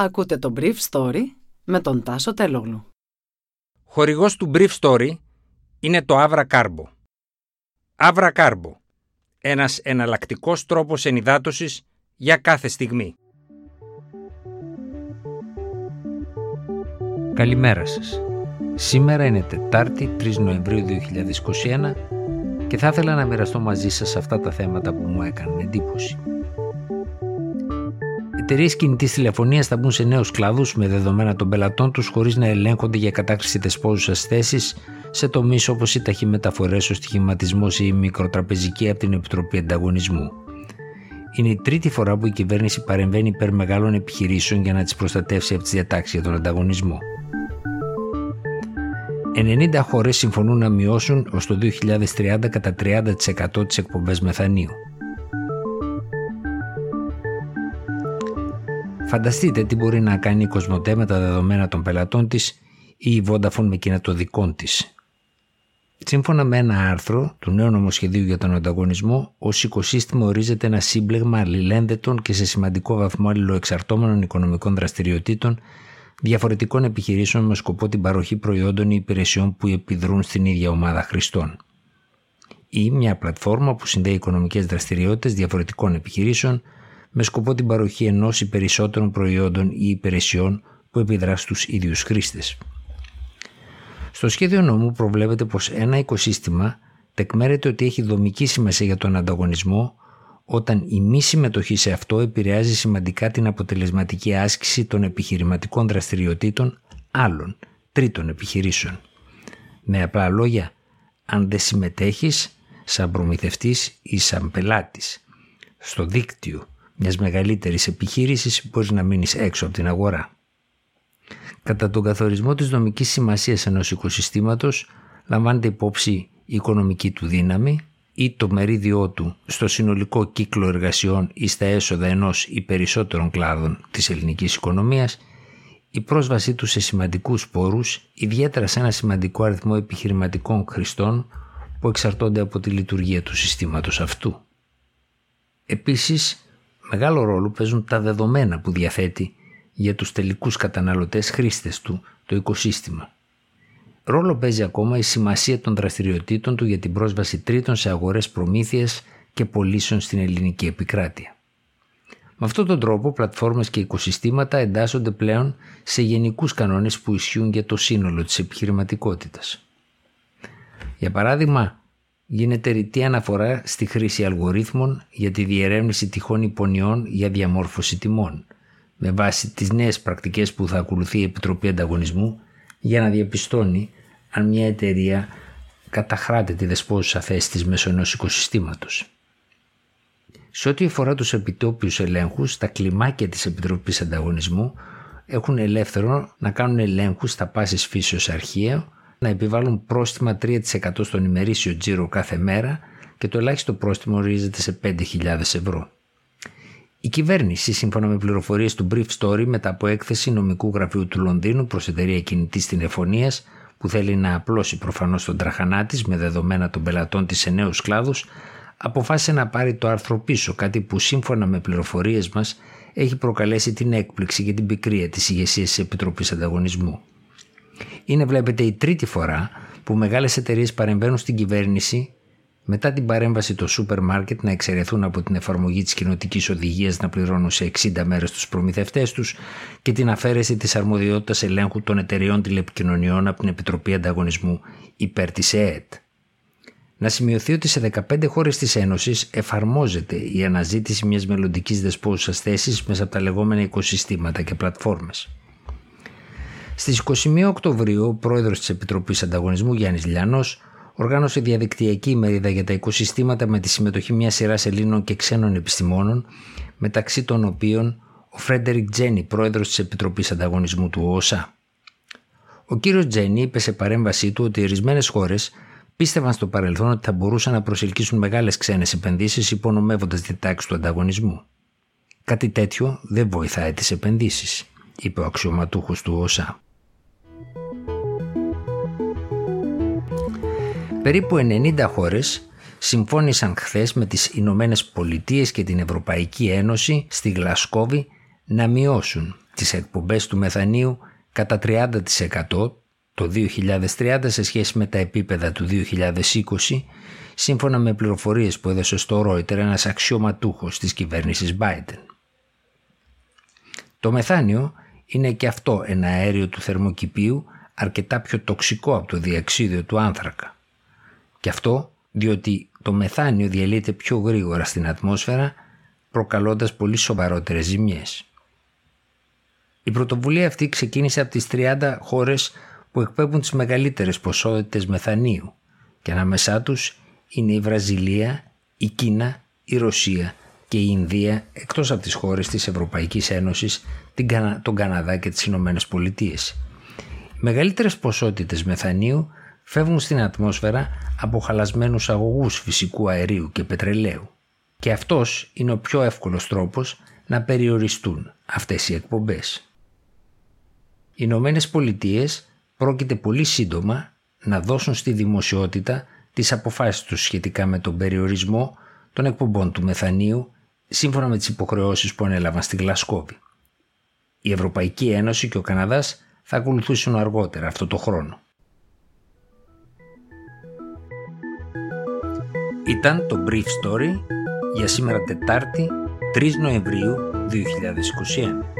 Ακούτε το Brief Story με τον Τάσο Τελόγλου. Χορηγός του Brief Story είναι το Avra Carbo. Avra Carbo. Ένας εναλλακτικός τρόπος ενυδάτωσης για κάθε στιγμή. Καλημέρα σας. Σήμερα είναι Τετάρτη 3 Νοεμβρίου 2021 και θα ήθελα να μοιραστώ μαζί σας αυτά τα θέματα που μου έκαναν εντύπωση εταιρείε κινητής τηλεφωνίας θα μπουν σε νέους κλάδου με δεδομένα των πελατών τους χωρίς να ελέγχονται για κατάκριση δεσπόζουσα θέσης σε τομείς όπως οι ταχυμεταφορές, ο στοιχηματισμός ή η μικροτραπεζική από την Επιτροπή Ανταγωνισμού. Είναι η τρίτη φορά που η κυβέρνηση παρεμβαίνει υπέρ μεγάλων επιχειρήσεων για να τις προστατεύσει από τις διατάξεις για τον ανταγωνισμό. 90 χώρες συμφωνούν να μειώσουν ως το 2030 κατά 30% τις εκπομπές μεθανίου. Φανταστείτε τι μπορεί να κάνει η Κοσμοτέ με τα δεδομένα των πελατών της ή η Vodafone με εκείνα των δικών της. Σύμφωνα με ένα άρθρο του νέου νομοσχεδίου για τον ανταγωνισμό, ως οικοσύστημα ορίζεται ένα σύμπλεγμα αλληλένδετων και σε σημαντικό βαθμό αλληλοεξαρτώμενων οικονομικών δραστηριοτήτων διαφορετικών επιχειρήσεων με σκοπό την παροχή προϊόντων ή υπηρεσιών που επιδρούν στην ίδια ομάδα χρηστών. Ή μια πλατφόρμα που συνδέει οικονομικές δραστηριότητες διαφορετικών επιχειρήσεων με σκοπό την παροχή ενός ή περισσότερων προϊόντων ή υπηρεσιών που επιδρά στους ίδιους χρήστες. Στο σχέδιο νόμου προβλέπεται πως ένα οικοσύστημα τεκμέρεται ότι έχει δομική σημασία για τον ανταγωνισμό όταν η μη συμμετοχή σε αυτό επηρεάζει σημαντικά την αποτελεσματική άσκηση των επιχειρηματικών δραστηριοτήτων άλλων, τρίτων επιχειρήσεων. Με απλά λόγια, αν δεν συμμετέχεις σαν προμηθευτής ή σαν πελάτης στο δίκτυο μιας μεγαλύτερης επιχείρησης μπορείς να μείνεις έξω από την αγορά. Κατά τον καθορισμό της δομικής σημασίας ενός οικοσυστήματος λαμβάνεται υπόψη η οικονομική του δύναμη ή το μερίδιό του στο συνολικό κύκλο εργασιών ή στα έσοδα ενός ή περισσότερων κλάδων της ελληνικής οικονομίας, η πρόσβασή του σε σημαντικούς πόρους, ιδιαίτερα σε ένα σημαντικό αριθμό επιχειρηματικών χρηστών που εξαρτώνται από τη λειτουργία του συστήματος αυτού. Επίσης, Μεγάλο ρόλο παίζουν τα δεδομένα που διαθέτει για τους τελικούς καταναλωτές χρήστες του, το οικοσύστημα. Ρόλο παίζει ακόμα η σημασία των δραστηριοτήτων του για την πρόσβαση τρίτων σε αγορές προμήθειας και πωλήσεων στην ελληνική επικράτεια. Με αυτόν τον τρόπο, πλατφόρμες και οικοσυστήματα εντάσσονται πλέον σε γενικούς κανόνες που ισχύουν για το σύνολο της επιχειρηματικότητας. Για παράδειγμα, γίνεται ρητή αναφορά στη χρήση αλγορίθμων για τη διερεύνηση τυχών υπονοιών για διαμόρφωση τιμών, με βάση τις νέες πρακτικές που θα ακολουθεί η Επιτροπή Ανταγωνισμού για να διαπιστώνει αν μια εταιρεία καταχράται τη δεσπόζουσα θέση της μέσω ενός οικοσυστήματος. Σε ό,τι αφορά τους επιτόπιους ελέγχους, τα κλιμάκια της Επιτροπής Ανταγωνισμού έχουν ελεύθερο να κάνουν ελέγχους στα πάσης φύσεως αρχεία να επιβάλλουν πρόστιμα 3% στον ημερήσιο τζίρο κάθε μέρα και το ελάχιστο πρόστιμο ορίζεται σε 5.000 ευρώ. Η κυβέρνηση, σύμφωνα με πληροφορίες του Brief Story μετά από έκθεση νομικού γραφείου του Λονδίνου προς εταιρεία κινητής τηλεφωνίας που θέλει να απλώσει προφανώς τον τραχανά της με δεδομένα των πελατών της σε νέους κλάδους, αποφάσισε να πάρει το άρθρο πίσω, κάτι που σύμφωνα με πληροφορίες μας έχει προκαλέσει την έκπληξη και την πικρία της ηγεσίας της Επιτροπής Ανταγωνισμού. Είναι βλέπετε η τρίτη φορά που μεγάλες εταιρείες παρεμβαίνουν στην κυβέρνηση μετά την παρέμβαση των σούπερ μάρκετ να εξαιρεθούν από την εφαρμογή της κοινοτικής οδηγίας να πληρώνουν σε 60 μέρες τους προμηθευτές τους και την αφαίρεση της αρμοδιότητας ελέγχου των εταιρεών τηλεπικοινωνιών από την Επιτροπή Ανταγωνισμού υπέρ της ΕΕΤ. Να σημειωθεί ότι σε 15 χώρες της Ένωσης εφαρμόζεται η αναζήτηση μιας μελλοντικής δεσπόζουσας θέσης μέσα από τα λεγόμενα οικοσυστήματα και πλατφόρμες. Στις 21 Οκτωβρίου, ο πρόεδρος της Επιτροπής Ανταγωνισμού Γιάννης Λιάνο οργάνωσε διαδικτυακή ημερίδα για τα οικοσυστήματα με τη συμμετοχή μιας σειράς Ελλήνων και ξένων επιστημόνων, μεταξύ των οποίων ο Φρέντερικ Τζένι, πρόεδρος της Επιτροπής Ανταγωνισμού του ΟΣΑ. Ο κύριος Τζένι είπε σε παρέμβασή του ότι ορισμένες χώρες πίστευαν στο παρελθόν ότι θα μπορούσαν να προσελκύσουν μεγάλες ξένες επενδύσεις υπονομεύοντας τη τάξη του ανταγωνισμού. Κάτι τέτοιο δεν βοηθάει τις επενδύσεις, είπε ο αξιωματούχος του ΟΣΑ. Περίπου 90 χώρες συμφώνησαν χθες με τις Ηνωμένες Πολιτείες και την Ευρωπαϊκή Ένωση στη Γλασκόβη να μειώσουν τις εκπομπές του μεθανίου κατά 30% το 2030 σε σχέση με τα επίπεδα του 2020 σύμφωνα με πληροφορίες που έδωσε στο Reuters ένας αξιωματούχος της κυβέρνησης Biden. Το μεθάνιο είναι και αυτό ένα αέριο του θερμοκηπίου αρκετά πιο τοξικό από το διαξίδιο του άνθρακα. Και αυτό διότι το μεθάνιο διαλύεται πιο γρήγορα στην ατμόσφαιρα προκαλώντας πολύ σοβαρότερες ζημιές. Η πρωτοβουλία αυτή ξεκίνησε από τις 30 χώρες που εκπέμπουν τις μεγαλύτερες ποσότητες μεθανίου και ανάμεσά τους είναι η Βραζιλία, η Κίνα, η Ρωσία και η Ινδία εκτός από τις χώρες της Ευρωπαϊκής Ένωσης, τον Καναδά και τις Ηνωμένες Πολιτείες. Οι μεγαλύτερες ποσότητες μεθανίου φεύγουν στην ατμόσφαιρα από χαλασμένους αγωγούς φυσικού αερίου και πετρελαίου και αυτός είναι ο πιο εύκολος τρόπος να περιοριστούν αυτές οι εκπομπές. Οι Ηνωμένες Πολιτείες πρόκειται πολύ σύντομα να δώσουν στη δημοσιότητα τις αποφάσεις τους σχετικά με τον περιορισμό των εκπομπών του μεθανίου σύμφωνα με τις υποχρεώσεις που ανέλαβαν στη Γλασκόβη. Η Ευρωπαϊκή Ένωση και ο Καναδάς θα ακολουθήσουν αργότερα αυτό το χρόνο. Ήταν το Brief Story για σήμερα Τετάρτη 3 Νοεμβρίου 2021.